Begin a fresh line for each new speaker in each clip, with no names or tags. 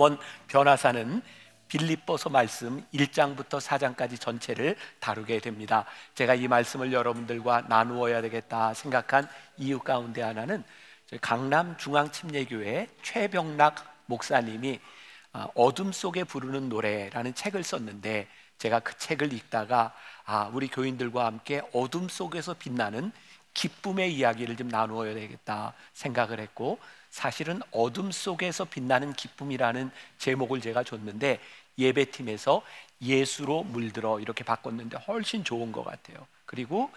이번 변화사는 빌립보서 말씀 1장부터 4장까지 전체를 다루게 됩니다. 제가 이 말씀을 여러분들과 나누어야 되겠다 생각한 이유 가운데 하나는 강남 중앙침례교회 최병락 목사님이 아, 어둠 속에 부르는 노래라는 책을 썼는데 제가 그 책을 읽다가 아, 우리 교인들과 함께 어둠 속에서 빛나는 기쁨의 이야기를 좀 나누어야 되겠다 생각을 했고 사실은 어둠 속에서 빛나는 기쁨이라는 제목을 제가 줬는데 예배팀에서 예수로 물들어 이렇게 바꿨는데 훨씬 좋은 것 같아요. 그리고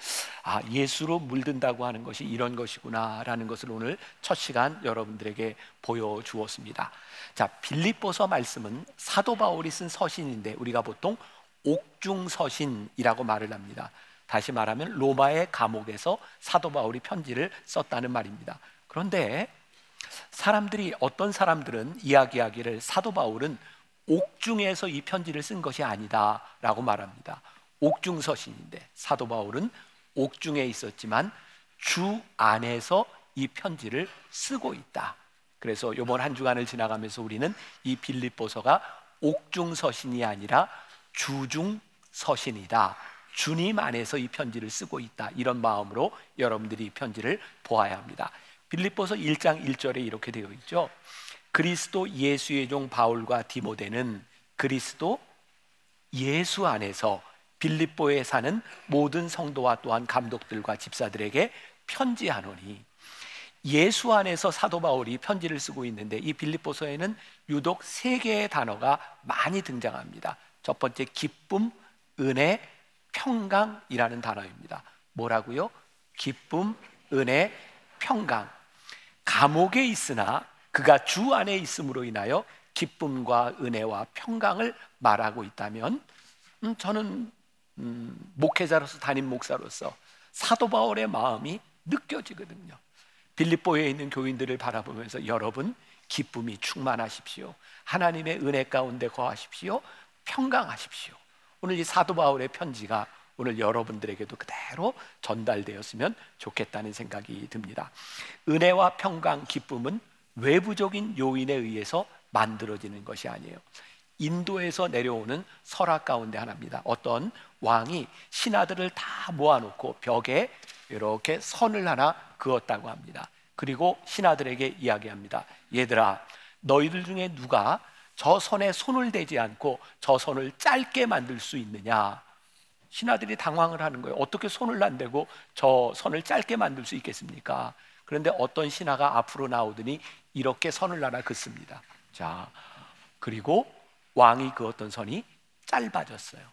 아 예수로 물든다고 하는 것이 이런 것이구나라는 것을 오늘 첫 시간 여러분들에게 보여주었습니다. 자 빌립보서 말씀은 사도 바울이 쓴 서신인데 우리가 보통 옥중 서신이라고 말을 합니다. 다시 말하면 로마의 감옥에서 사도 바울이 편지를 썼다는 말입니다. 그런데 사람들이 어떤 사람들은 이야기하기를 사도 바울은 옥중에서 이 편지를 쓴 것이 아니다라고 말합니다. 옥중 서신인데 사도 바울은 옥중에 있었지만 주 안에서 이 편지를 쓰고 있다. 그래서 이번 한 주간을 지나가면서 우리는 이 빌립보서가 옥중 서신이 아니라 주중 서신이다. 주님 안에서 이 편지를 쓰고 있다. 이런 마음으로 여러분들이 이 편지를 보아야 합니다. 빌립보서 1장 1절에 이렇게 되어 있죠. 그리스도 예수의 종 바울과 디모데는 그리스도 예수 안에서 빌립보에 사는 모든 성도와 또한 감독들과 집사들에게 편지하노니 예수 안에서 사도 바울이 편지를 쓰고 있는데 이 빌립보서에는 유독 세 개의 단어가 많이 등장합니다. 첫 번째 기쁨, 은혜, 평강이라는 단어입니다. 뭐라고요? 기쁨, 은혜, 평강. 감옥에 있으나 그가 주 안에 있음으로 인하여 기쁨과 은혜와 평강을 말하고 있다면 음, 저는 음, 목회자로서 담임 목사로서 사도 바울의 마음이 느껴지거든요. 빌립보에 있는 교인들을 바라보면서 여러분 기쁨이 충만하십시오. 하나님의 은혜 가운데 거하십시오. 평강하십시오. 오늘 이 사도 바울의 편지가 오늘 여러분들에게도 그대로 전달되었으면 좋겠다는 생각이 듭니다. 은혜와 평강, 기쁨은 외부적인 요인에 의해서 만들어지는 것이 아니에요. 인도에서 내려오는 설악 가운데 하나입니다. 어떤 왕이 신하들을 다 모아놓고 벽에 이렇게 선을 하나 그었다고 합니다. 그리고 신하들에게 이야기합니다. 얘들아, 너희들 중에 누가 저 선에 손을 대지 않고 저 선을 짧게 만들 수 있느냐? 신하들이 당황을 하는 거예요. 어떻게 손을 안 대고 저 선을 짧게 만들 수 있겠습니까? 그런데 어떤 신하가 앞으로 나오더니 이렇게 선을 하나 긋습니다. 자, 그리고 왕이 그었던 선이 짧아졌어요.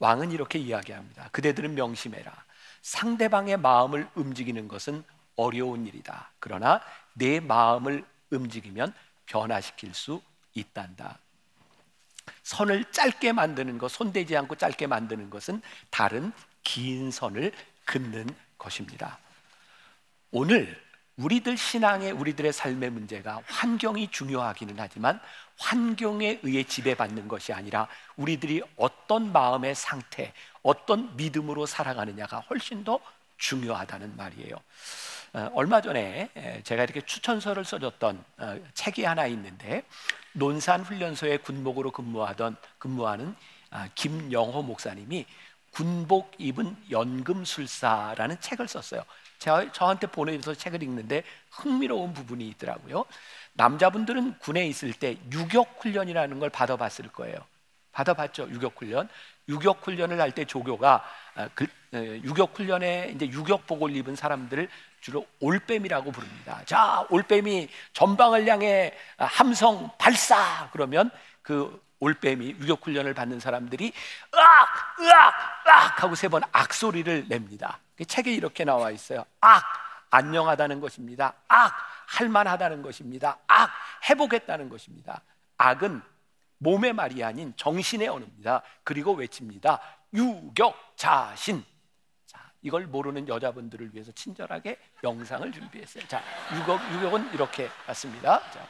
왕은 이렇게 이야기합니다. 그대들은 명심해라. 상대방의 마음을 움직이는 것은 어려운 일이다. 그러나 내 마음을 움직이면 변화시킬 수 있단다. 선을 짧게 만드는 것, 손대지 않고 짧게 만드는 것은 다른 긴 선을 긋는 것입니다. 오늘 우리들 신앙의 우리들의 삶의 문제가 환경이 중요하기는 하지만 환경에 의해 지배받는 것이 아니라 우리들이 어떤 마음의 상태, 어떤 믿음으로 살아가느냐가 훨씬 더 중요하다는 말이에요. 어, 얼마 전에 제가 이렇게 추천서를 써줬던 어, 책이 하나 있는데 논산 훈련소의 군목으로 근무하던 근무하는 아, 김영호 목사님이 군복 입은 연금술사라는 책을 썼어요. 저한테 보내줘서 책을 읽는데 흥미로운 부분이 있더라고요. 남자분들은 군에 있을 때 유격 훈련이라는 걸 받아봤을 거예요. 받아봤죠, 유격 훈련. 유격 훈련을 할 때 조교가 아, 그, 유격 훈련에 이제 유격복을 입은 사람들을 주로 올빼미라고 부릅니다. 자, 올빼미 전방을 향해 함성 발사 그러면 그 올빼미 유격 훈련을 받는 사람들이 으악 으악 으악 하고 세 번 악소리를 냅니다. 그 책에 이렇게 나와 있어요. 악 안녕하다는 것입니다. 악 할만하다는 것입니다. 악 해보겠다는 것입니다. 악은 몸의 말이 아닌 정신의 언어입니다. 그리고 외칩니다. 유격 자신 이걸 모르는 여자분들을 위해서 친절하게 영상을 준비했어요. 자, 유격, 유격은 이렇게 갔습니다. 자.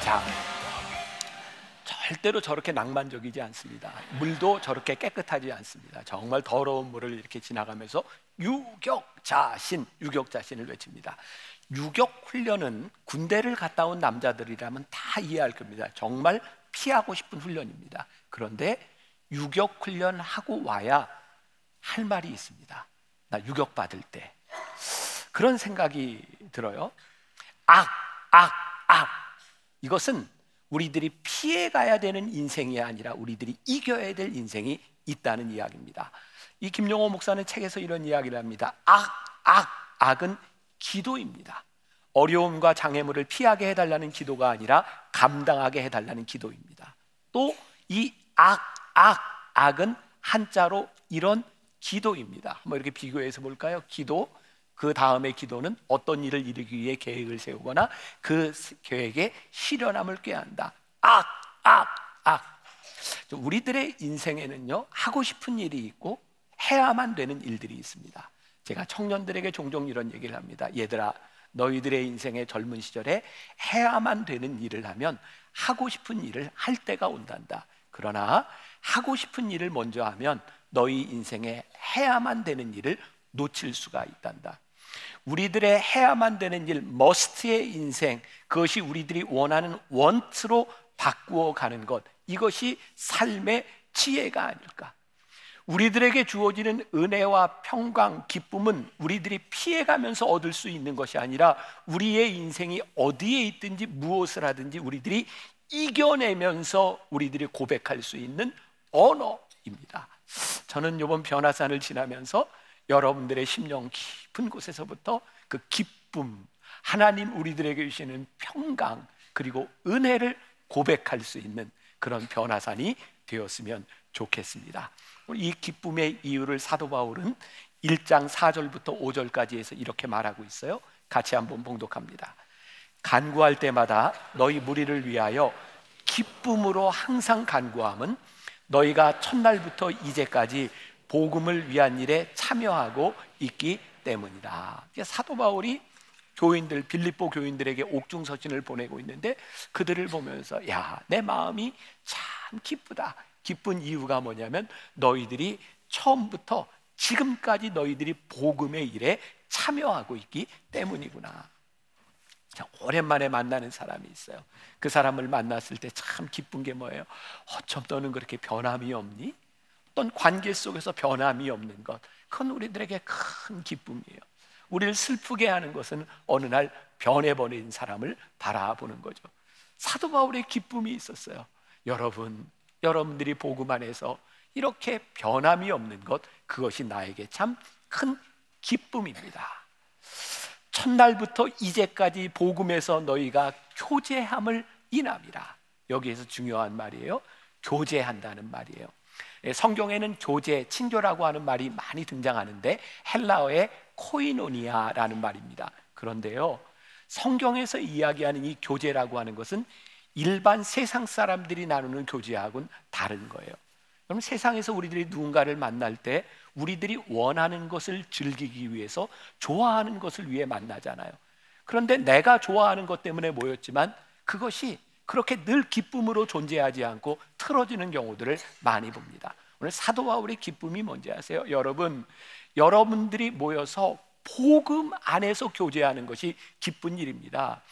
자, 절대로 저렇게 낭만적이지 않습니다. 물도 저렇게 깨끗하지 않습니다. 정말 더러운 물을 이렇게 지나가면서 유격자신, 유격자신을 외칩니다. 유격 훈련은 군대를 갔다 온 남자들이라면 다 이해할 겁니다. 정말 피하고 싶은 훈련입니다. 그런데 유격 훈련 하고 와야 할 말이 있습니다. 나 유격 받을 때 그런 생각이 들어요. 악, 악, 악. 이것은 우리들이 피해 가야 되는 인생이 아니라 우리들이 이겨야 될 인생이 있다는 이야기입니다. 이 김용호 목사는 책에서 이런 이야기를 합니다. 악, 악, 악은 기도입니다. 어려움과 장애물을 피하게 해달라는 기도가 아니라 감당하게 해달라는 기도입니다. 또 이 악, 악, 악은 한자로 이런 기도입니다. 한번 이렇게 비교해서 볼까요? 기도, 그 다음에 기도는 어떤 일을 이루기 위해 계획을 세우거나 그 계획에 실현함을 꾀한다. 악, 악, 악. 우리들의 인생에는요, 하고 싶은 일이 있고 해야만 되는 일들이 있습니다. 제가 청년들에게 종종 이런 얘기를 합니다. 얘들아, 너희들의 인생의 젊은 시절에 해야만 되는 일을 하면 하고 싶은 일을 할 때가 온단다. 그러나 하고 싶은 일을 먼저 하면 너희 인생에 해야만 되는 일을 놓칠 수가 있단다. 우리들의 해야만 되는 일, 머스트의 인생, 그것이 우리들이 원하는 원트로 바꾸어 가는 것, 이것이 삶의 지혜가 아닐까. 우리들에게 주어지는 은혜와 평강, 기쁨은 우리들이 피해가면서 얻을 수 있는 것이 아니라 우리의 인생이 어디에 있든지 무엇을 하든지 우리들이 이겨내면서 우리들이 고백할 수 있는 언어입니다. 저는 이번 변화산을 지나면서 여러분들의 심령 깊은 곳에서부터 그 기쁨, 하나님 우리들에게 주시는 평강, 그리고 은혜를 고백할 수 있는 그런 변화산이 되었으면 좋겠습니다. 이 기쁨의 이유를 사도 바울은 1장 4절부터 5절까지 해서 이렇게 말하고 있어요. 같이 한번 봉독합니다. 간구할 때마다 너희 무리를 위하여 기쁨으로 항상 간구함은 너희가 첫날부터 이제까지 복음을 위한 일에 참여하고 있기 때문이다. 사도 바울이 교인들 빌립보 교인들에게 옥중 서신을 보내고 있는데 그들을 보면서 야, 내 마음이 참 기쁘다. 기쁜 이유가 뭐냐면 너희들이 처음부터 지금까지 너희들이 복음의 일에 참여하고 있기 때문이구나. 오랜만에 만나는 사람이 있어요. 그 사람을 만났을 때 참 기쁜 게 뭐예요? 어쩜 너는 그렇게 변함이 없니? 어떤 관계 속에서 변함이 없는 것. 그건 우리들에게 큰 기쁨이에요. 우리를 슬프게 하는 것은 어느 날 변해버린 사람을 바라보는 거죠. 사도 바울의 기쁨이 있었어요. 여러분, 여러분들이 복음 안에서 이렇게 변함이 없는 것, 그것이 나에게 참 큰 기쁨입니다. 첫날부터 이제까지 복음에서 너희가 교제함을 인함이라. 여기에서 중요한 말이에요. 교제한다는 말이에요. 예, 성경에는 교제, 친교라고 하는 말이 많이 등장하는데 헬라어의 코이노니아라는 말입니다. 그런데요, 성경에서 이야기하는 이 교제라고 하는 것은 일반 세상 사람들이 나누는 교제하고는 다른 거예요. 그럼 세상에서 우리들이 누군가를 만날 때 우리들이 원하는 것을 즐기기 위해서 좋아하는 것을 위해 만나잖아요. 그런데 내가 좋아하는 것 때문에 모였지만 그것이 그렇게 늘 기쁨으로 존재하지 않고 틀어지는 경우들을 많이 봅니다. 오늘 사도 바울의 기쁨이 뭔지 아세요? 여러분, 여러분들이 모여서 복음 안에서 교제하는 것이 기쁜 일입니다.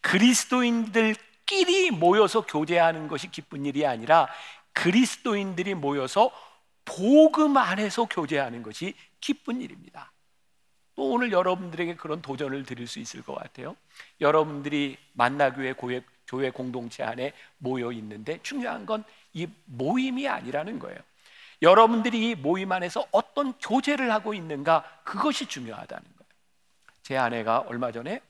그리스도인들끼리 모여서 교제하는 것이 기쁜 일이 아니라 그리스도인들이 모여서 복음 안에서 교제하는 것이 기쁜 일입니다. 또 오늘 여러분들에게 그런 도전을 드릴 수 있을 것 같아요. 여러분들이 만나교회 교회, 교회 공동체 안에 모여 있는데 중요한 건 이 모임이 아니라는 거예요. 여러분들이 이 모임 안에서 어떤 교제를 하고 있는가 그것이 중요하다는 거예요. 제 아내가 얼마 전에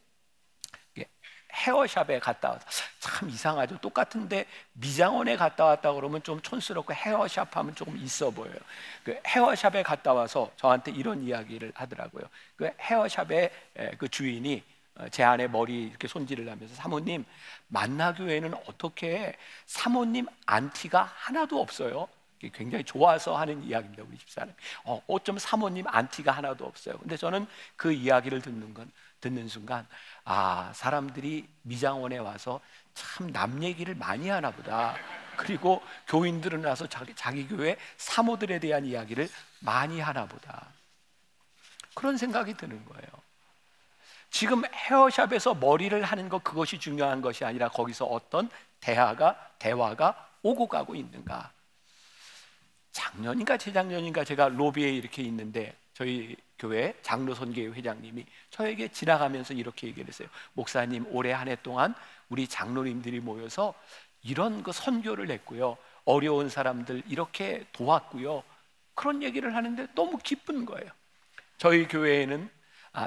헤어샵에 갔다 와서 참 이상하죠. 똑같은데 미장원에 갔다 왔다 그러면 좀 촌스럽고 헤어샵 하면 조금 있어 보여요. 그 헤어샵에 갔다 와서 저한테 이런 이야기를 하더라고요. 그 헤어샵의 그 주인이 어, 제 아내 머리 이렇게 손질을 하면서 사모님 만나교회는 어떻게 사모님 안티가 하나도 없어요. 굉장히 좋아서 하는 이야기입니다. 우리 집사람. 어, 어쩜 사모님 안티가 하나도 없어요. 근데 저는 그 이야기를 듣는 건 듣는 순간 아 사람들이 미장원에 와서 참 남 얘기를 많이 하나 보다. 그리고 교인들은 나서 자기, 자기 교회 사모들에 대한 이야기를 많이 하나 보다. 그런 생각이 드는 거예요. 지금 헤어샵에서 머리를 하는 것 그것이 중요한 것이 아니라 거기서 어떤 대화가 대화가 오고 가고 있는가. 작년인가 재작년인가 제가 로비에 이렇게 있는데 저희 교회 장로 선교회 회장님이 저에게 지나가면서 이렇게 얘기를 했어요. 목사님 올해 한 해 동안 우리 장로님들이 모여서 이런 그 선교를 했고요. 어려운 사람들 이렇게 도왔고요. 그런 얘기를 하는데 너무 기쁜 거예요. 저희 교회에는 아,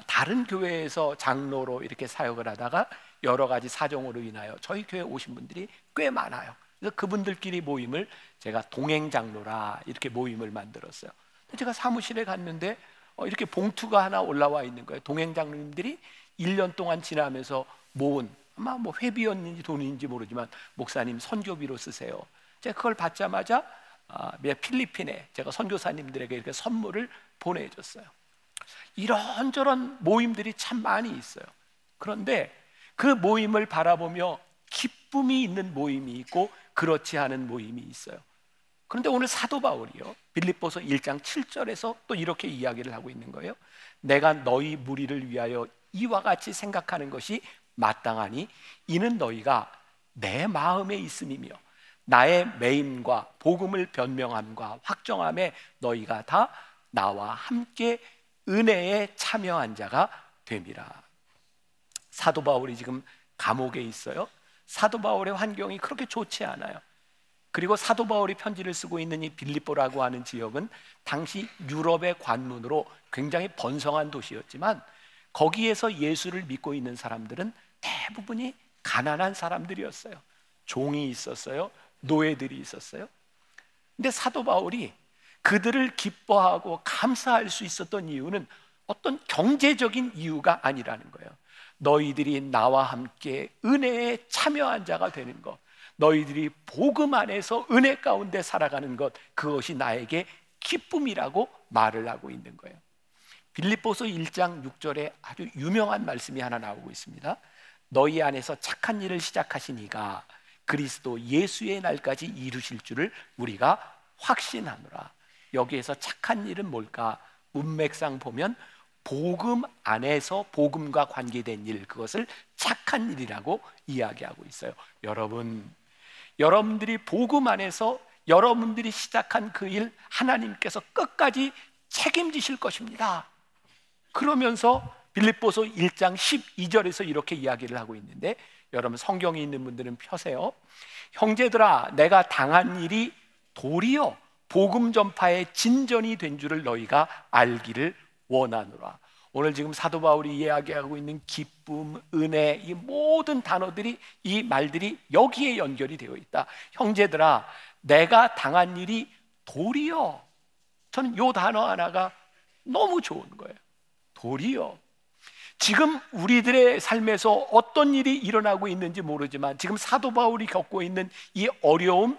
다른 교회에서 장로로 이렇게 사역을 하다가 여러 가지 사정으로 인하여 저희 교회 오신 분들이 꽤 많아요. 그래서 그분들끼리 모임을 제가 동행 장로라 이렇게 모임을 만들었어요. 제가 사무실에 갔는데 어, 이렇게 봉투가 하나 올라와 있는 거예요. 동행 장로님들이 1년 동안 지나면서 모은 아마 뭐 회비였는지 돈인지 모르지만 목사님 선교비로 쓰세요. 제가 그걸 받자마자 아, 필리핀에 제가 선교사님들에게 이렇게 선물을 보내줬어요. 이런저런 모임들이 참 많이 있어요. 그런데 그 모임을 바라보며 기쁨이 있는 모임이 있고 그렇지 않은 모임이 있어요. 그런데 오늘 사도 바울이요. 빌립보서 1장 7절에서 또 이렇게 이야기를 하고 있는 거예요. 내가 너희 무리를 위하여 이와 같이 생각하는 것이 마땅하니 이는 너희가 내 마음에 있음이며 나의 매임과 복음을 변명함과 확정함에 너희가 다 나와 함께 은혜에 참여한 자가 됨이라. 사도 바울이 지금 감옥에 있어요. 사도 바울의 환경이 그렇게 좋지 않아요. 그리고 사도 바울이 편지를 쓰고 있는 이 빌립보라고 하는 지역은 당시 유럽의 관문으로 굉장히 번성한 도시였지만 거기에서 예수를 믿고 있는 사람들은 대부분이 가난한 사람들이었어요. 종이 있었어요. 노예들이 있었어요. 근데 사도 바울이 그들을 기뻐하고 감사할 수 있었던 이유는 어떤 경제적인 이유가 아니라는 거예요. 너희들이 나와 함께 은혜에 참여한 자가 되는 것, 너희들이 복음 안에서 은혜 가운데 살아가는 것, 그것이 나에게 기쁨이라고 말을 하고 있는 거예요. 빌립보서 1장 6절에 아주 유명한 말씀이 하나 나오고 있습니다. 너희 안에서 착한 일을 시작하시니가 그리스도 예수의 날까지 이루실 줄을 우리가 확신하노라. 여기에서 착한 일은 뭘까? 문맥상 보면 복음 안에서 복음과 관계된 일 그것을 착한 일이라고 이야기하고 있어요. 여러분 여러분들이 복음 안에서 여러분들이 시작한 그 일 하나님께서 끝까지 책임지실 것입니다. 그러면서 빌립보서 1장 12절에서 이렇게 이야기를 하고 있는데 여러분 성경에 있는 분들은 펴세요. 형제들아 내가 당한 일이 도리어 복음 전파의 진전이 된 줄을 너희가 알기를 원하노라. 오늘 지금 사도 바울이 이야기하고 있는 기쁨, 은혜 이 모든 단어들이 이 말들이 여기에 연결이 되어 있다. 형제들아, 내가 당한 일이 도리어. 저는 요 단어 하나가 너무 좋은 거예요. 도리어. 지금 우리들의 삶에서 어떤 일이 일어나고 있는지 모르지만 지금 사도 바울이 겪고 있는 이 어려움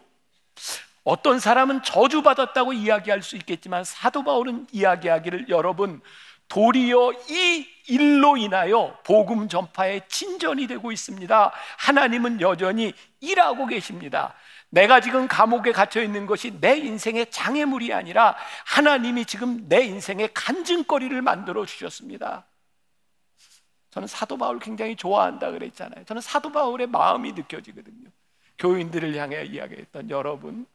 어떤 사람은 저주받았다고 이야기할 수 있겠지만 사도 바울은 이야기하기를 여러분 도리어 이 일로 인하여 복음 전파에 진전이 되고 있습니다. 하나님은 여전히 일하고 계십니다. 내가 지금 감옥에 갇혀 있는 것이 내 인생의 장애물이 아니라 하나님이 지금 내 인생의 간증거리를 만들어 주셨습니다. 저는 사도 바울 굉장히 좋아한다 그랬잖아요. 저는 사도 바울의 마음이 느껴지거든요. 교인들을 향해 이야기했던 여러분,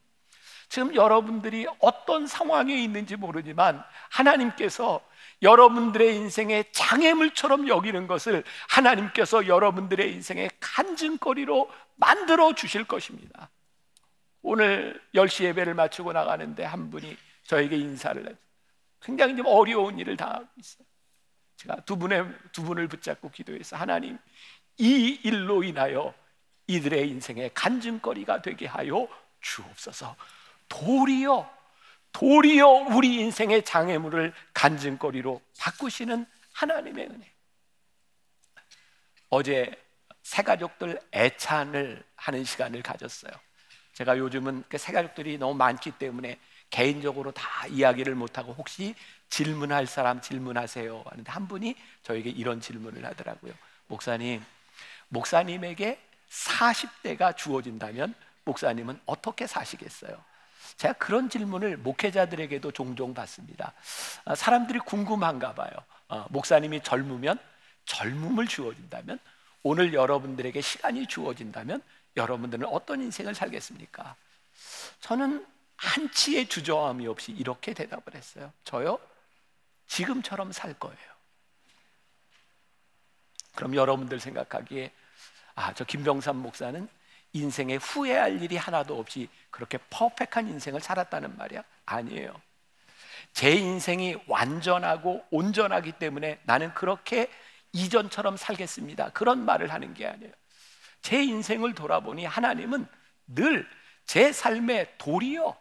지금 여러분들이 어떤 상황에 있는지 모르지만 하나님께서 여러분들의 인생의 장애물처럼 여기는 것을 하나님께서 여러분들의 인생의 간증거리로 만들어 주실 것입니다. 오늘 10시 예배를 마치고 나가는데 한 분이 저에게 인사를 했어요. 굉장히 좀 어려운 일을 당하고 있어요. 제가 두 분의 두 분을 붙잡고 기도해서 하나님 이 일로 인하여 이들의 인생의 간증거리가 되게 하여 주옵소서. 도리어 도리어 우리 인생의 장애물을 간증거리로 바꾸시는 하나님의 은혜. 어제 새 가족들 애찬을 하는 시간을 가졌어요. 제가 요즘은 그새 가족들이 너무 많기 때문에 개인적으로 다 이야기를 못하고 혹시 질문할 사람 질문하세요 하는데 한 분이 저에게 이런 질문을 하더라고요. 목사님, 목사님에게 40대가 주어진다면 목사님은 어떻게 사시겠어요? 제가 그런 질문을 목회자들에게도 종종 받습니다. 아, 사람들이 궁금한가 봐요. 어, 목사님이 젊으면 젊음을 주어진다면 오늘 여러분들에게 시간이 주어진다면 여러분들은 어떤 인생을 살겠습니까? 저는 한치의 주저함이 없이 이렇게 대답을 했어요. 저요? 지금처럼 살 거예요. 그럼 여러분들 생각하기에 아, 저 김병삼 목사는 인생에 후회할 일이 하나도 없이 그렇게 퍼펙한 인생을 살았다는 말이야? 아니에요. 제 인생이 완전하고 온전하기 때문에 나는 그렇게 이전처럼 살겠습니다. 그런 말을 하는 게 아니에요. 제 인생을 돌아보니 하나님은 늘 제 삶의 도리요.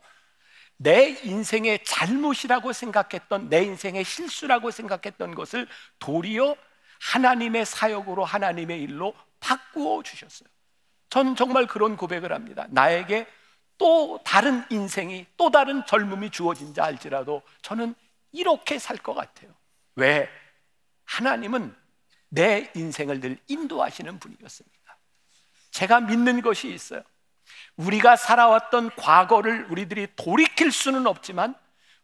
내 인생의 잘못이라고 생각했던 내 인생의 실수라고 생각했던 것을 도리어 하나님의 사역으로 하나님의 일로 바꾸어 주셨어요. 전 정말 그런 고백을 합니다. 나에게 또 다른 인생이 또 다른 젊음이 주어진 자 알지라도 저는 이렇게 살 것 같아요. 왜? 하나님은 내 인생을 늘 인도하시는 분이었습니다. 제가 믿는 것이 있어요. 우리가 살아왔던 과거를 우리들이 돌이킬 수는 없지만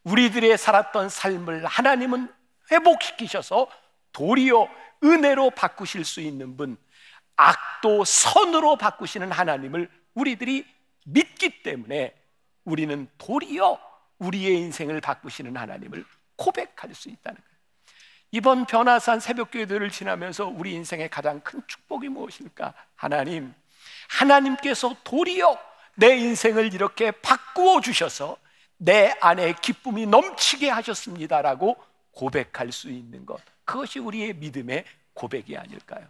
우리들의 살았던 삶을 하나님은 회복시키셔서 도리어 은혜로 바꾸실 수 있는 분, 악도 선으로 바꾸시는 하나님을 우리들이 믿기 때문에 우리는 도리어 우리의 인생을 바꾸시는 하나님을 고백할 수 있다는 거예요. 이번 변화산 새벽교회들을 지나면서 우리 인생의 가장 큰 축복이 무엇일까? 하나님, 하나님께서 도리어 내 인생을 이렇게 바꾸어 주셔서 내 안에 기쁨이 넘치게 하셨습니다라고 고백할 수 있는 것. 그것이 우리의 믿음의 고백이 아닐까요?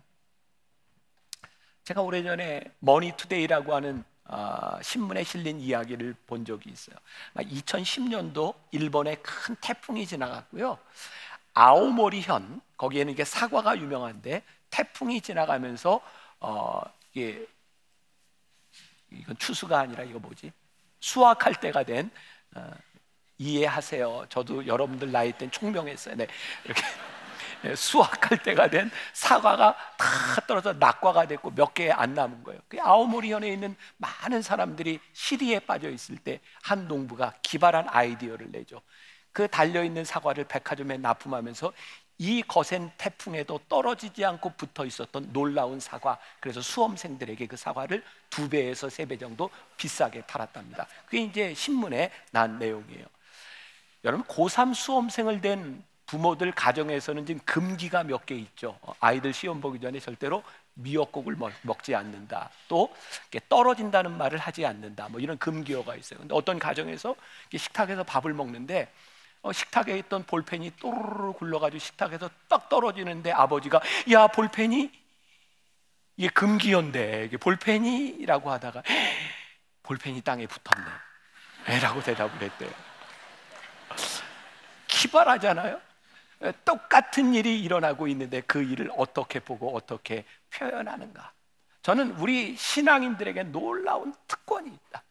제가 오래전에 머니투데이라고 하는 어, 신문에 실린 이야기를 본 적이 있어요. 2010년도 일본에 큰 태풍이 지나갔고요. 아오모리현 거기에는 이게 사과가 유명한데 태풍이 지나가면서 어, 이게 이건 추수가 아니라 이거 뭐지? 수확할 때가 된 어, 이해하세요. 저도 여러분들 나이 땐 총명했어요. 네, 이렇게 네, 수확할 때가 된 사과가 다 떨어져 낙과가 됐고 몇 개 안 남은 거예요. 그 아오모리현에 있는 많은 사람들이 시리에 빠져 있을 때 한 농부가 기발한 아이디어를 내죠. 그 달려 있는 사과를 백화점에 납품하면서 이 거센 태풍에도 떨어지지 않고 붙어 있었던 놀라운 사과. 그래서 수험생들에게 그 사과를 두 배에서 세 배 정도 비싸게 팔았답니다. 그게 이제 신문에 난 내용이에요. 여러분 고3 수험생을 된 부모들 가정에서는 지금 금기가 몇 개 있죠. 아이들 시험 보기 전에 절대로 미역국을 먹 지 않는다. 또 떨어진다는 말을 하지 않는다. 뭐 이런 금기어가 있어요. 근데 어떤 가정에서 식탁에서 밥을 먹는데 어, 식탁에 있던 볼펜이 또르르 굴러가지고 식탁에서 딱 떨어지는데 아버지가 야 볼펜이 이게 금기어인데 이게 볼펜이라고 하다가 볼펜이 땅에 붙었네. 라고 대답을 했대요. 기발하잖아요. 똑같은 일이 일어나고 있는데 그 일을 어떻게 보고 어떻게 표현하는가. 저는 우리 신앙인들에게 놀라운 특권이 있다.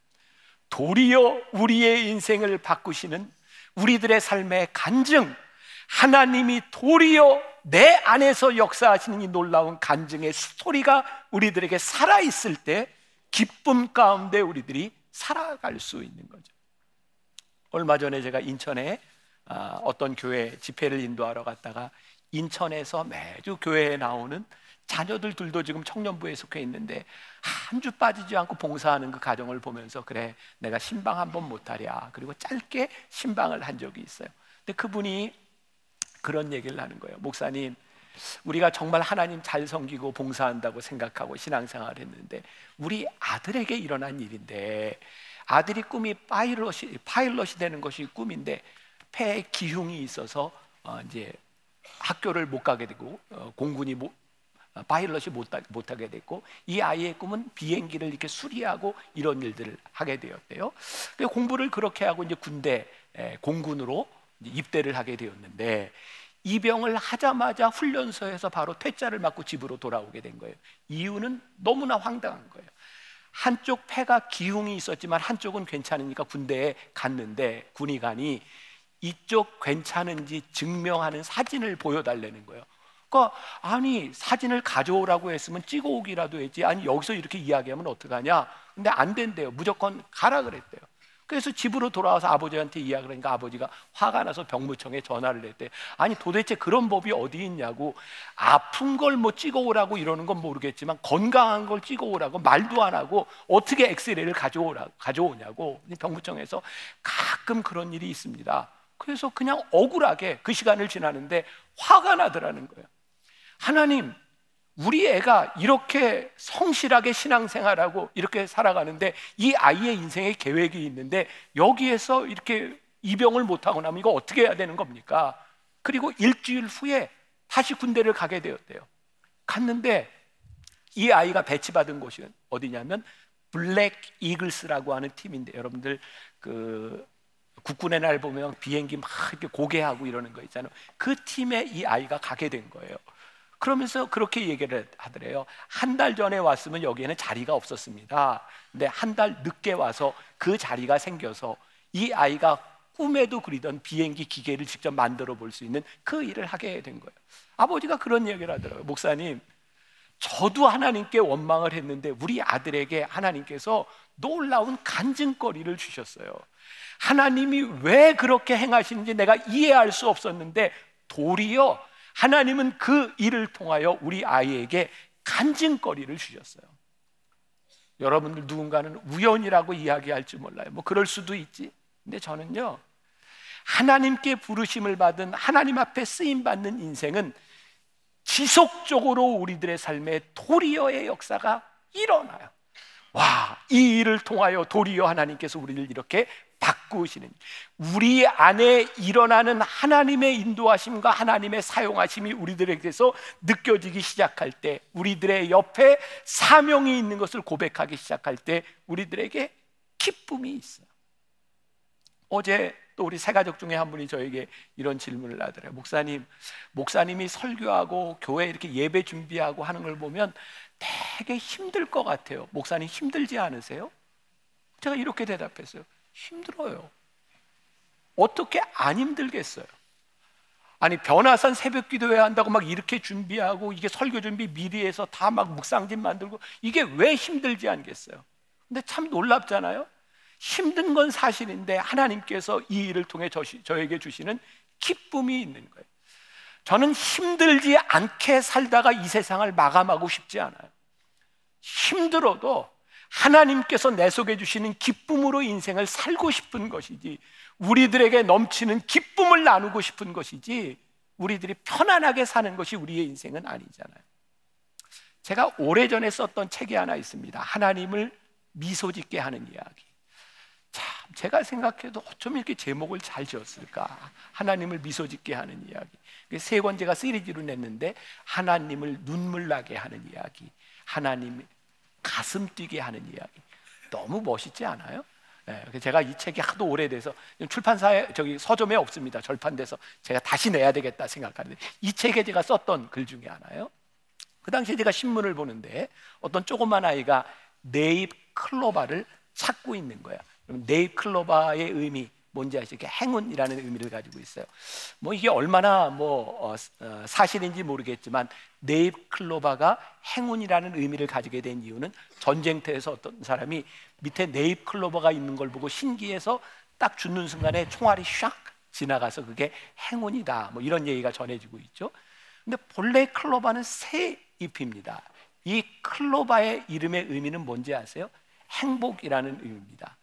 도리어 우리의 인생을 바꾸시는 우리들의 삶의 간증, 하나님이 도리어 내 안에서 역사하시는 이 놀라운 간증의 스토리가 우리들에게 살아있을 때 기쁨 가운데 우리들이 살아갈 수 있는 거죠. 얼마 전에 제가 인천에 아, 어떤 교회 집회를 인도하러 갔다가 인천에서 매주 교회에 나오는 자녀들 둘도 지금 청년부에 속해 있는데 한 주 빠지지 않고 봉사하는 그 가정을 보면서 그래 내가 신방 한 번 못하랴 그리고 짧게 신방을 한 적이 있어요. 근데 그분이 그런 얘기를 하는 거예요. 목사님 우리가 정말 하나님 잘 섬기고 봉사한다고 생각하고 신앙생활을 했는데 우리 아들에게 일어난 일인데 아들이 꿈이 파일럿이 파일럿이 되는 것이 꿈인데 폐에 기흉이 있어서 어 이제 학교를 못 가게 되고 어 공군이 못, 어, 파일럿이 못, 못 하게 됐고 이 아이의 꿈은 비행기를 이렇게 수리하고 이런 일들을 하게 되었대요. 공부를 그렇게 하고 이제 군대 에, 공군으로 입대를 하게 되었는데 입영을 하자마자 훈련소에서 바로 퇴짜를 맞고 집으로 돌아오게 된 거예요. 이유는 너무나 황당한 거예요. 한쪽 폐가 기흉이 있었지만 한쪽은 괜찮으니까 군대에 갔는데 군의관이 이쪽 괜찮은지 증명하는 사진을 보여달라는 거예요. 그러니까 아니 사진을 가져오라고 했으면 찍어오기라도 했지 아니 여기서 이렇게 이야기하면 어떡하냐 근데 안 된대요 무조건 가라 그랬대요 그래서 집으로 돌아와서 아버지한테 이야기를 하니까 아버지가 화가 나서 병무청에 전화를 했대. 아니 도대체 그런 법이 어디 있냐고 아픈 걸 뭐 찍어오라고 이러는 건 모르겠지만 건강한 걸 찍어오라고 말도 안 하고 어떻게 엑스레이를 가져오라 가져오냐고 병무청에서 가끔 그런 일이 있습니다. 그래서 그냥 억울하게 그 시간을 지나는데 화가 나더라는 거예요. 하나님 우리 애가 이렇게 성실하게 신앙생활하고 이렇게 살아가는데 이 아이의 인생에 계획이 있는데 여기에서 이렇게 입영을 못하고 나면 이거 어떻게 해야 되는 겁니까? 그리고 일주일 후에 다시 군대를 가게 되었대요. 갔는데 이 아이가 배치받은 곳이 어디냐면 블랙 이글스라고 하는 팀인데 여러분들 그 국군의 날 보면 비행기 막 이렇게 고개하고 이러는 거 있잖아요. 그 팀에 이 아이가 가게 된 거예요. 그러면서 그렇게 얘기를 하더래요. 한 달 전에 왔으면 여기에는 자리가 없었습니다. 근데 한 달 늦게 와서 그 자리가 생겨서 이 아이가 꿈에도 그리던 비행기 기계를 직접 만들어 볼 수 있는 그 일을 하게 된 거예요. 아버지가 그런 얘기를 하더라고요. 목사님, 저도 하나님께 원망을 했는데 우리 아들에게 하나님께서 놀라운 간증거리를 주셨어요. 하나님이 왜 그렇게 행하시는지 내가 이해할 수 없었는데 도리어 하나님은 그 일을 통하여 우리 아이에게 간증거리를 주셨어요. 여러분들 누군가는 우연이라고 이야기할지 몰라요. 뭐 그럴 수도 있지. 근데 저는요, 하나님께 부르심을 받은 하나님 앞에 쓰임 받는 인생은 지속적으로 우리들의 삶에 도리어의 역사가 일어나요. 와, 이 일을 통하여 도리어 하나님께서 우리를 이렇게 바꾸시는 우리 안에 일어나는 하나님의 인도하심과 하나님의 사용하심이 우리들에게서 느껴지기 시작할 때 우리들의 옆에 사명이 있는 것을 고백하기 시작할 때 우리들에게 기쁨이 있어요. 어제 또 우리 세 가족 중에 한 분이 저에게 이런 질문을 하더래요. 목사님, 목사님이 설교하고 교회 이렇게 예배 준비하고 하는 걸 보면 되게 힘들 것 같아요. 목사님 힘들지 않으세요? 제가 이렇게 대답했어요. 힘들어요. 어떻게 안 힘들겠어요? 아니 변화산 새벽 기도해야 한다고 막 이렇게 준비하고 이게 설교 준비 미리 해서 다 막 묵상집 만들고 이게 왜 힘들지 않겠어요? 근데 참 놀랍잖아요. 힘든 건 사실인데 하나님께서 이 일을 통해 저, 저에게 주시는 기쁨이 있는 거예요. 저는 힘들지 않게 살다가 이 세상을 마감하고 싶지 않아요. 힘들어도 하나님께서 내 속에 주시는 기쁨으로 인생을 살고 싶은 것이지 우리들에게 넘치는 기쁨을 나누고 싶은 것이지 우리들이 편안하게 사는 것이 우리의 인생은 아니잖아요. 제가 오래전에 썼던 책이 하나 있습니다. 하나님을 미소 짓게 하는 이야기. 참, 제가 생각해도 어쩜 이렇게 제목을 잘 지었을까? 하나님을 미소 짓게 하는 이야기. 세 번째가 시리즈로 냈는데, 하나님을 눈물 나게 하는 이야기. 하나님 가슴 뛰게 하는 이야기. 너무 멋있지 않아요? 네, 제가 이 책이 하도 오래돼서 출판사에 저기 서점에 없습니다. 절판돼서 제가 다시 내야 되겠다 생각하는데 이 책에 제가 썼던 글 중에 하나요. 그 당시에 제가 신문을 보는데 어떤 조그만 아이가 네잎 클로바를 찾고 있는 거야. 네잎 클로바의 의미 뭔지 아시죠? 행운이라는 의미를 가지고 있어요. 뭐 이게 얼마나 뭐 어, 어, 사실인지 모르겠지만 네잎 클로바가 행운이라는 의미를 가지게 된 이유는 전쟁터에서 어떤 사람이 밑에 네잎 클로바가 있는 걸 보고 신기해서 딱 죽는 순간에 총알이 샥 지나가서 그게 행운이다. 뭐 이런 얘기가 전해지고 있죠. 근데 본래 클로바는 새 잎입니다. 이 클로바의 이름의 의미는 뭔지 아세요? 행복이라는 의미입니다.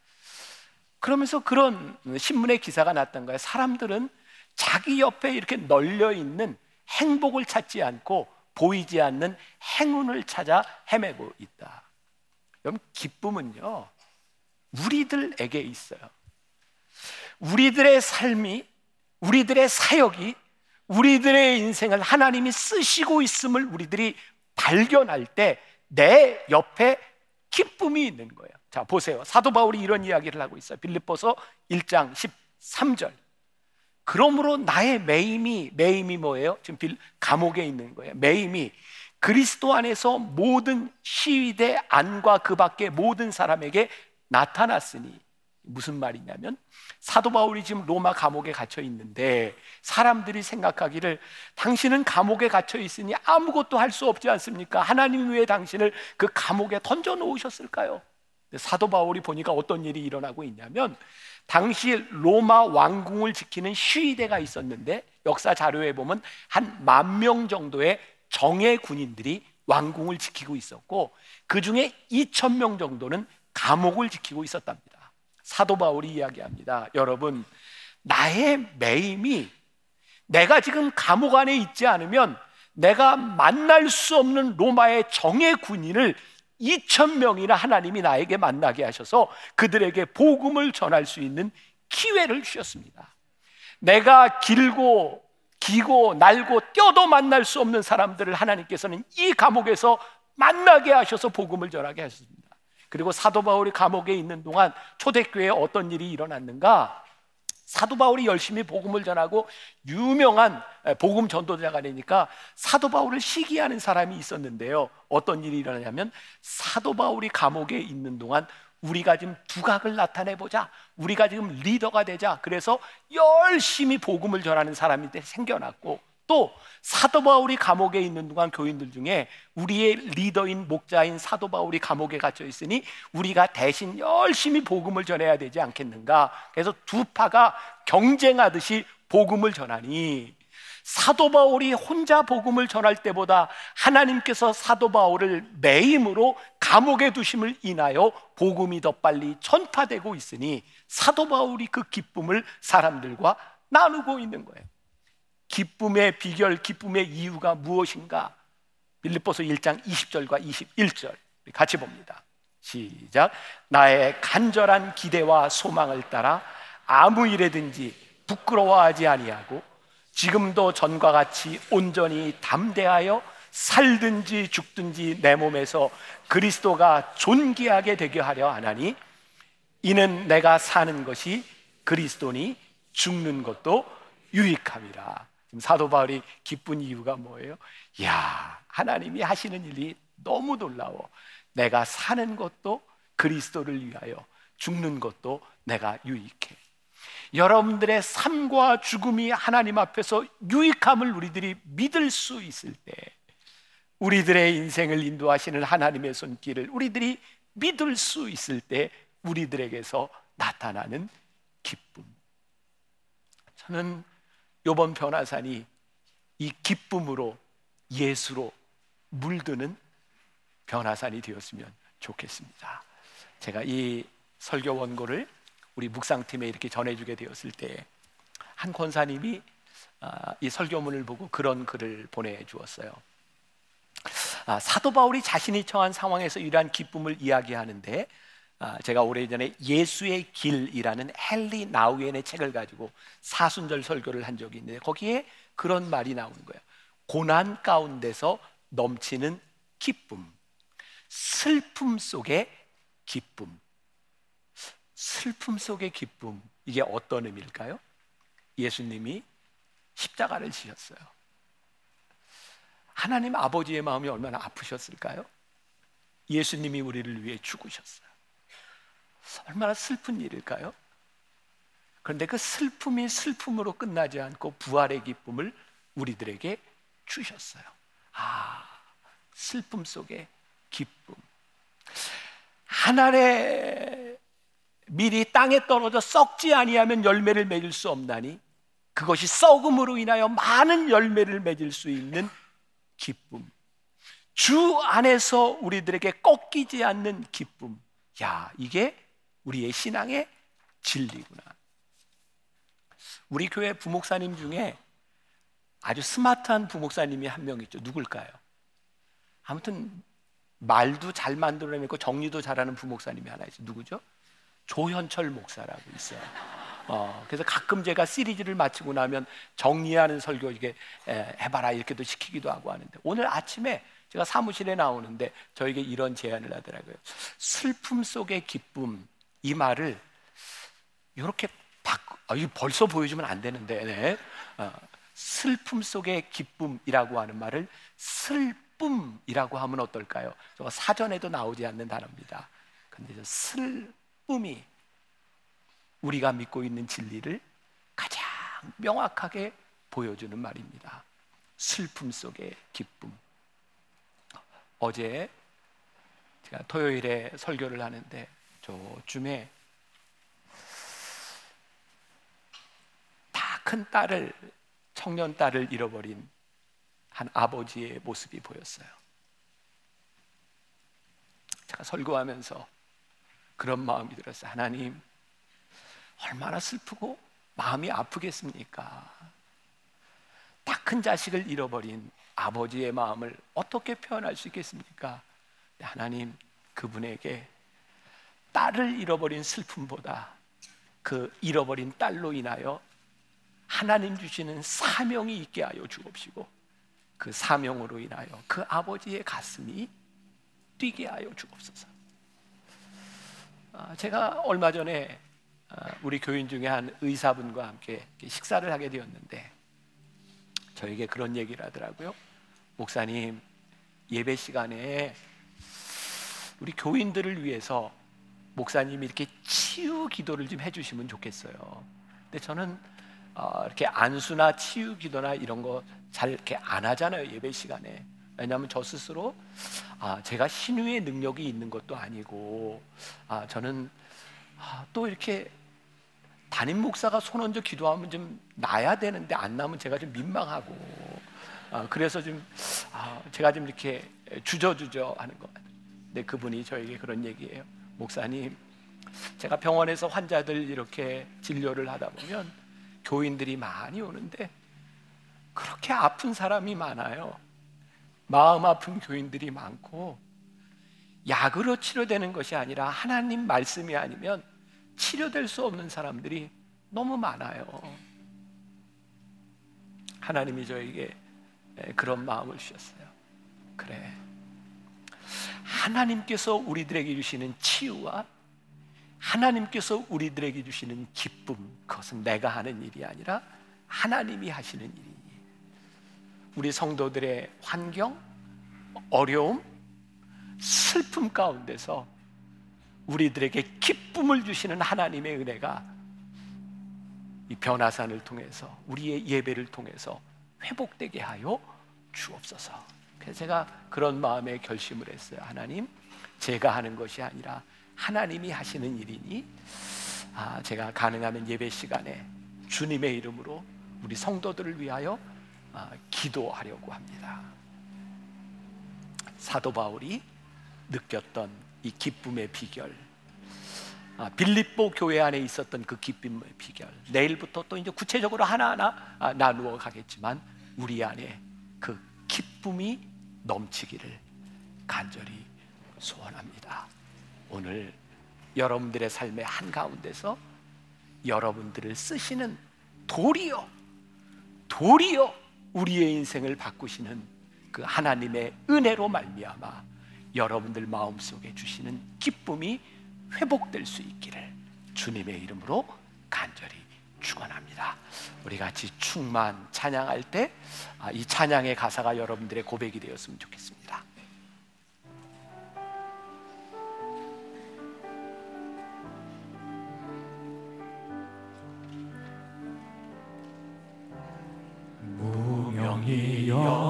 그러면서 그런 신문의 기사가 났던 거예요. 사람들은 자기 옆에 이렇게 널려 있는 행복을 찾지 않고 보이지 않는 행운을 찾아 헤매고 있다. 여러분, 기쁨은요, 우리들에게 있어요. 우리들의 삶이, 우리들의 사역이, 우리들의 인생을 하나님이 쓰시고 있음을 우리들이 발견할 때 내 옆에 기쁨이 있는 거예요. 자, 보세요. 사도 바울이 이런 이야기를 하고 있어요. 빌립보서 1장 13절. 그러므로 나의 매임이 매임이 뭐예요? 지금 빌, 감옥에 있는 거예요. 매임이 그리스도 안에서 모든 시위대 안과 그 밖의 모든 사람에게 나타났으니 무슨 말이냐면 사도 바울이 지금 로마 감옥에 갇혀 있는데 사람들이 생각하기를 당신은 감옥에 갇혀 있으니 아무것도 할 수 없지 않습니까? 하나님 왜 당신을 그 감옥에 던져 놓으셨을까요? 사도 바울이 보니까 어떤 일이 일어나고 있냐면 당시 로마 왕궁을 지키는 시위대가 있었는데 역사 자료에 보면 한 만 명 정도의 정예 군인들이 왕궁을 지키고 있었고 그 중에 2천 명 정도는 감옥을 지키고 있었답니다. 사도 바울이 이야기합니다. 여러분, 나의 매임이 내가 지금 감옥 안에 있지 않으면 내가 만날 수 없는 로마의 정예 군인을 2천 명이나 하나님이 나에게 만나게 하셔서 그들에게 복음을 전할 수 있는 기회를 주셨습니다. 내가 길고 기고 날고 뛰어도 만날 수 없는 사람들을 하나님께서는 이 감옥에서 만나게 하셔서 복음을 전하게 하셨습니다. 그리고 사도 바울이 감옥에 있는 동안 초대교회에 어떤 일이 일어났는가? 사도 바울이 열심히 복음을 전하고 유명한 복음 전도자가 되니까 사도 바울을 시기하는 사람이 있었는데요. 어떤 일이 일어나냐면 사도 바울이 감옥에 있는 동안 우리가 지금 두각을 나타내 보자. 우리가 지금 리더가 되자. 그래서 열심히 복음을 전하는 사람이 생겨났고 또 사도 바울이 감옥에 있는 동안 교인들 중에 우리의 리더인 목자인 사도 바울이 감옥에 갇혀 있으니 우리가 대신 열심히 복음을 전해야 되지 않겠는가? 그래서 두 파가 경쟁하듯이 복음을 전하니 사도 바울이 혼자 복음을 전할 때보다 하나님께서 사도 바울을 매임으로 감옥에 두심을 인하여 복음이 더 빨리 전파되고 있으니 사도 바울이 그 기쁨을 사람들과 나누고 있는 거예요. 기쁨의 비결, 기쁨의 이유가 무엇인가? 빌립보서 1장 20절과 21절 같이 봅니다. 시작. 나의 간절한 기대와 소망을 따라 아무 일에든지 부끄러워하지 아니하고 지금도 전과 같이 온전히 담대하여 살든지 죽든지 내 몸에서 그리스도가 존귀하게 되게 하려 하나니 이는 내가 사는 것이 그리스도니 죽는 것도 유익함이라. 사도 바울이 기쁜 이유가 뭐예요? 야, 하나님이 하시는 일이 너무 놀라워. 내가 사는 것도 그리스도를 위하여 죽는 것도 내가 유익해. 여러분들의 삶과 죽음이 하나님 앞에서 유익함을 우리들이 믿을 수 있을 때 우리들의 인생을 인도하시는 하나님의 손길을 우리들이 믿을 수 있을 때 우리들에게서 나타나는 기쁨. 저는 요번 변화산이 이 기쁨으로 예수로 물드는 변화산이 되었으면 좋겠습니다. 제가 이 설교 원고를 우리 묵상팀에 이렇게 전해주게 되었을 때 한 권사님이 아, 이 설교문을 보고 그런 글을 보내주었어요. 아, 사도 바울이 자신이 처한 상황에서 이러한 기쁨을 이야기하는데 아, 제가 오래전에 예수의 길이라는 헨리 나우엔의 책을 가지고 사순절 설교를 한 적이 있는데 거기에 그런 말이 나오는 거예요. 고난 가운데서 넘치는 기쁨, 슬픔 속의 기쁨. 슬픔 속의 기쁨 이게 어떤 의미일까요? 예수님이 십자가를 지셨어요. 하나님 아버지의 마음이 얼마나 아프셨을까요? 예수님이 우리를 위해 죽으셨어요. 얼마나 슬픈 일일까요? 그런데 그 슬픔이 슬픔으로 끝나지 않고 부활의 기쁨을 우리들에게 주셨어요. 아, 슬픔 속의 기쁨. 하늘의 밀이 땅에 떨어져 썩지 아니하면 열매를 맺을 수 없나니 그것이 썩음으로 인하여 많은 열매를 맺을 수 있는 기쁨. 주 안에서 우리들에게 꺾이지 않는 기쁨. 야, 이게 우리의 신앙의 진리구나. 우리 교회 부목사님 중에 아주 스마트한 부목사님이 한 명 있죠. 누굴까요? 아무튼 말도 잘 만들어내고 정리도 잘하는 부목사님이 하나 있어요. 누구죠? 조현철 목사라고 있어요. 어, 그래서 가끔 제가 시리즈를 마치고 나면 정리하는 설교 이게 해봐라 이렇게도 시키기도 하고 하는데 오늘 아침에 제가 사무실에 나오는데 저에게 이런 제안을 하더라고요. 슬픔 속의 기쁨 이 말을 이렇게 바꾸, 아, 이 벌써 보여주면 안 되는데 네. 어, 슬픔 속의 기쁨이라고 하는 말을 슬픔이라고 하면 어떨까요? 사전에도 나오지 않는 단어입니다. 근데 슬 꿈이 우리가 믿고 있는 진리를 가장 명확하게 보여주는 말입니다. 슬픔 속의 기쁨. 어제 제가 토요일에 설교를 하는데 저쯤에 다 큰 딸을 청년 딸을 잃어버린 한 아버지의 모습이 보였어요. 제가 설교하면서 그런 마음이 들었어요. 하나님, 얼마나 슬프고 마음이 아프겠습니까? 다큰 자식을 잃어버린 아버지의 마음을 어떻게 표현할 수 있겠습니까? 하나님, 그분에게 딸을 잃어버린 슬픔보다 그 잃어버린 딸로 인하여 하나님 주시는 사명이 있게 하여 주옵시고 그 사명으로 인하여 그 아버지의 가슴이 뛰게 하여 주옵소서. 아, 제가 얼마 전에 아, 우리 교인 중에 한 의사분과 함께 식사를 하게 되었는데 저에게 그런 얘기를 하더라고요. 목사님 예배 시간에 우리 교인들을 위해서 목사님이 이렇게 치유 기도를 좀 해주시면 좋겠어요. 근데 저는 어, 이렇게 안수나 치유 기도나 이런 거 잘 이렇게 안 하잖아요 예배 시간에. 왜냐하면 저 스스로 아, 제가 신유의 능력이 있는 것도 아니고 아, 저는 아, 또 이렇게 담임 목사가 손 얹어 기도하면 좀 나야 되는데 안 나면 제가 좀 민망하고 아, 그래서 좀 아, 제가 좀 이렇게 주저주저 하는 것. 근데 그분이 저에게 그런 얘기예요. 목사님, 제가 병원에서 환자들 이렇게 진료를 하다 보면 교인들이 많이 오는데 그렇게 아픈 사람이 많아요. 마음 아픈 교인들이 많고 약으로 치료되는 것이 아니라 하나님 말씀이 아니면 치료될 수 없는 사람들이 너무 많아요. 하나님이 저에게 그런 마음을 주셨어요. 그래. 하나님께서 우리들에게 주시는 치유와 하나님께서 우리들에게 주시는 기쁨, 그것은 내가 하는 일이 아니라 하나님이 하시는 일이니. 우리 성도들의 환경, 어려움, 슬픔 가운데서 우리들에게 기쁨을 주시는 하나님의 은혜가 이 변화산을 통해서 우리의 예배를 통해서 회복되게 하여 주옵소서. 그래서 제가 그런 마음에 결심을 했어요. 하나님, 제가 하는 것이 아니라 하나님이 하시는 일이니 아, 제가 가능하면 예배 시간에 주님의 이름으로 우리 성도들을 위하여 아, 기도하려고 합니다. 사도 바울이 느꼈던 이 기쁨의 비결, 아, 빌립보 교회 안에 있었던 그 기쁨의 비결. 내일부터 또 이제 구체적으로 하나하나 아, 나누어 가겠지만 우리 안에 그 기쁨이 넘치기를 간절히 소원합니다. 오늘 여러분들의 삶의 한가운데서 여러분들을 쓰시는 도리요, 도리요, 우리의 인생을 바꾸시는 그 하나님의 은혜로 말미암아 여러분들 마음속에 주시는 기쁨이 회복될 수 있기를 주님의 이름으로 간절히 축원합니다. 우리 같이 충만 찬양할 때이 아, 찬양의 가사가 여러분들의 고백이 되었으면 좋겠습니다.
무명이어도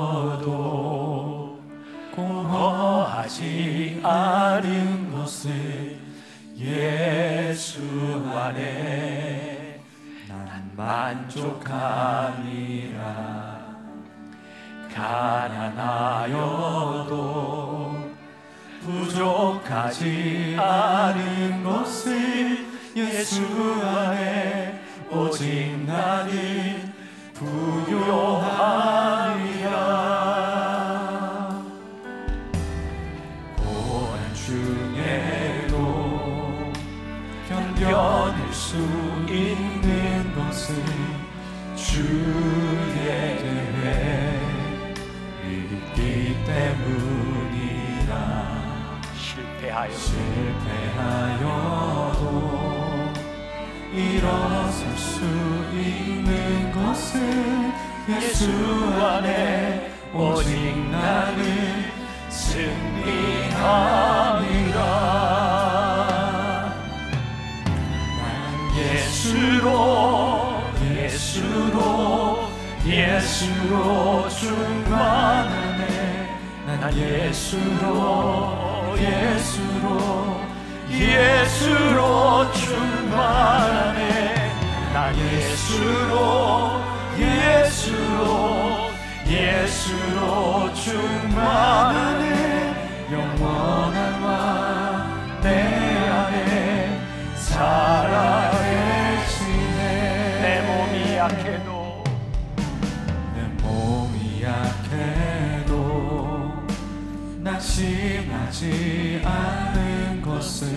공허하지 않은 것을 예수 안에 만족함이라. 가난하여도 부족하지 않은 것을 예수 안에 오직 나는 부요함이라. 고난 중에도 견뎌낼 수 주의 계획 있기 때문이라.
실패하여.
실패하여도 일어설 수 있는 것은 예수 안에 오직 나는 승리함이라. 난 예수 예 예수로 예수로 충만하네. 난 예수로 예수로 예수로 충만하네. 난 예수로 예수로 예수로 충만하네. 영원한 왕내 안에 살아 낙심하지 않는 것은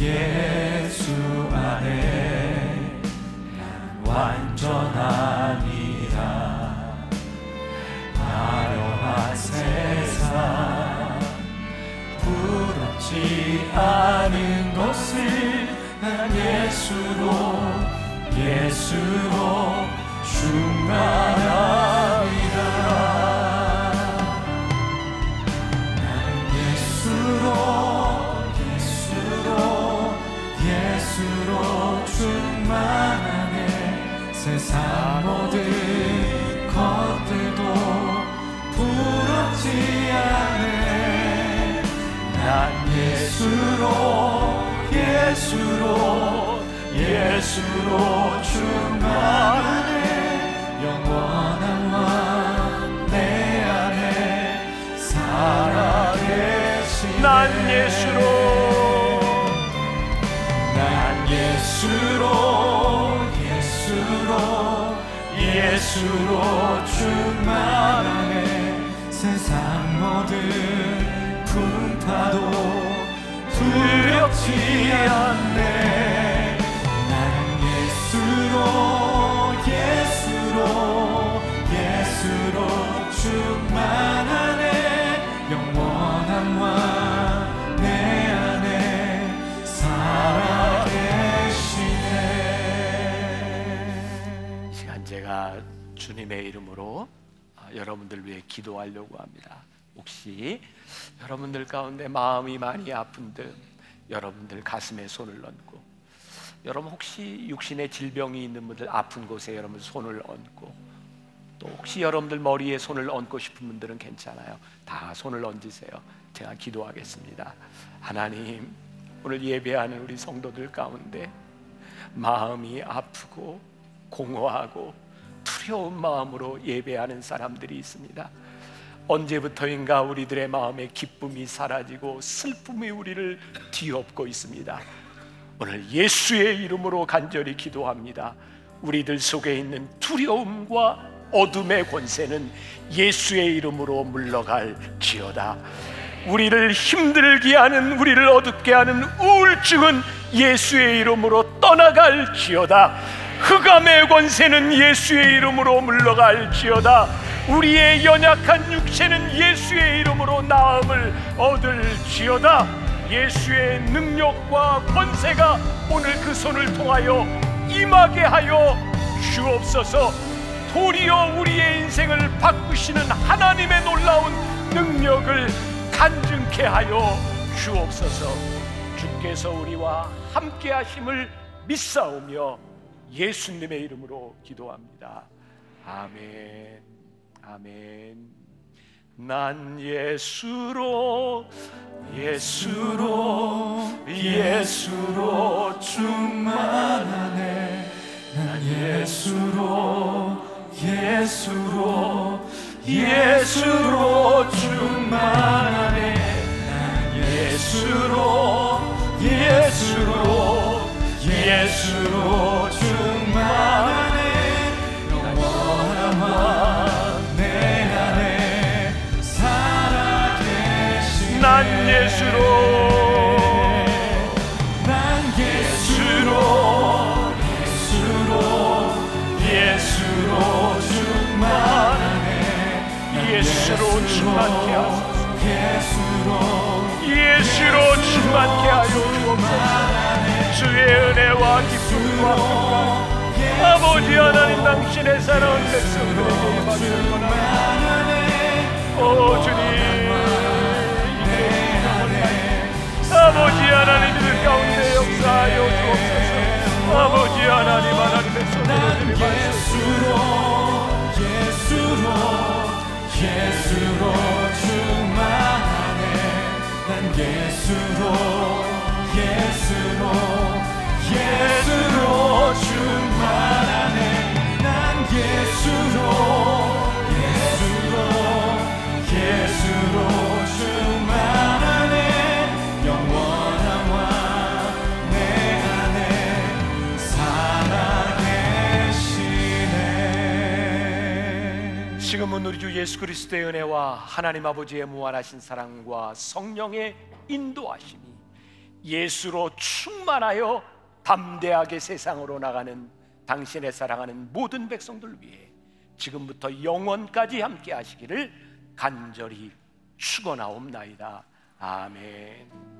예수 안에 난 완전하니라. 아련한 세상 부럽지 않은 것을 난 예수로 예수로 충만하 예수로 예수로 예수로 충만하네. 영원한 왕 내 안에 살아계시네.
난 예수로.
난 예수로 예수로 예수로 충만하네. 세상 모든 풍파도 두렵지 않네. 난 예수로 예수로 예수로 충만하네. 영원한 왕내 안에 살아계시네.
이 시간 제가 주님의 이름으로 아, 여러분들 위해 기도하려고 합니다. 혹시 여러분들 가운데 마음이 많이 아픈 듯 여러분들 가슴에 손을 얹고 여러분 혹시 육신의 질병이 있는 분들 아픈 곳에 여러분 손을 얹고 또 혹시 여러분들 머리에 손을 얹고 싶은 분들은 괜찮아요. 다 손을 얹으세요. 제가 기도하겠습니다. 하나님, 오늘 예배하는 우리 성도들 가운데 마음이 아프고 공허하고 두려운 마음으로 예배하는 사람들이 있습니다. 언제부터인가 우리들의 마음에 기쁨이 사라지고 슬픔이 우리를 뒤엎고 있습니다. 오늘 예수의 이름으로 간절히 기도합니다. 우리들 속에 있는 두려움과 어둠의 권세는 예수의 이름으로 물러갈 지어다. 우리를 힘들게 하는 우리를 어둡게 하는 우울증은 예수의 이름으로 떠나갈 지어다. 흑암의 권세는 예수의 이름으로 물러갈지어다. 우리의 연약한 육체는 예수의 이름으로 나음을 얻을지어다. 예수의 능력과 권세가 오늘 그 손을 통하여 임하게 하여 주옵소서. 도리어 우리의 인생을 바꾸시는 하나님의 놀라운 능력을 간증케 하여 주옵소서. 주께서 우리와 함께 하심을 믿사오며 예수님의 이름으로 기도합니다. 아멘. 아멘. 난 예수로 예수로 예수로
충만하네 난 예수로 예수로 예수로 충만하네 난 예수로 예수로 예수로 충만하네. 영원한 왕내 안에 살아계시네
난 예수로.
난 예수로 예수로 예수로 충만하네.
예수로 충만케 하소서.
예수로
예수로 충만케 하여 주옵소서 주의 은혜와 기쁨과 평강 아버지 하나님 당신의 사랑은 백성들에게 받을거나 오 주님. 아버지 하나님 그 가운데 역사하여 주옵소서. 아버지 하나님 하나님의 손으로 드리옵소서
예수로 예수로 충만해 난 예수로. 충만하네. 난 예수로 예수로 예수로 충만하네. 영원한 왕내 안에 살아계시네.
지금은 우리 주 예수 그리스도의 은혜와 하나님 아버지의 무한하신 사랑과 성령의 인도하심이 예수로 충만하여 담대하게 세상으로 나가는 당신의 사랑하는 모든 백성들 위해 지금부터 영원까지 함께 하시기를 간절히 축원하옵나이다. 아멘.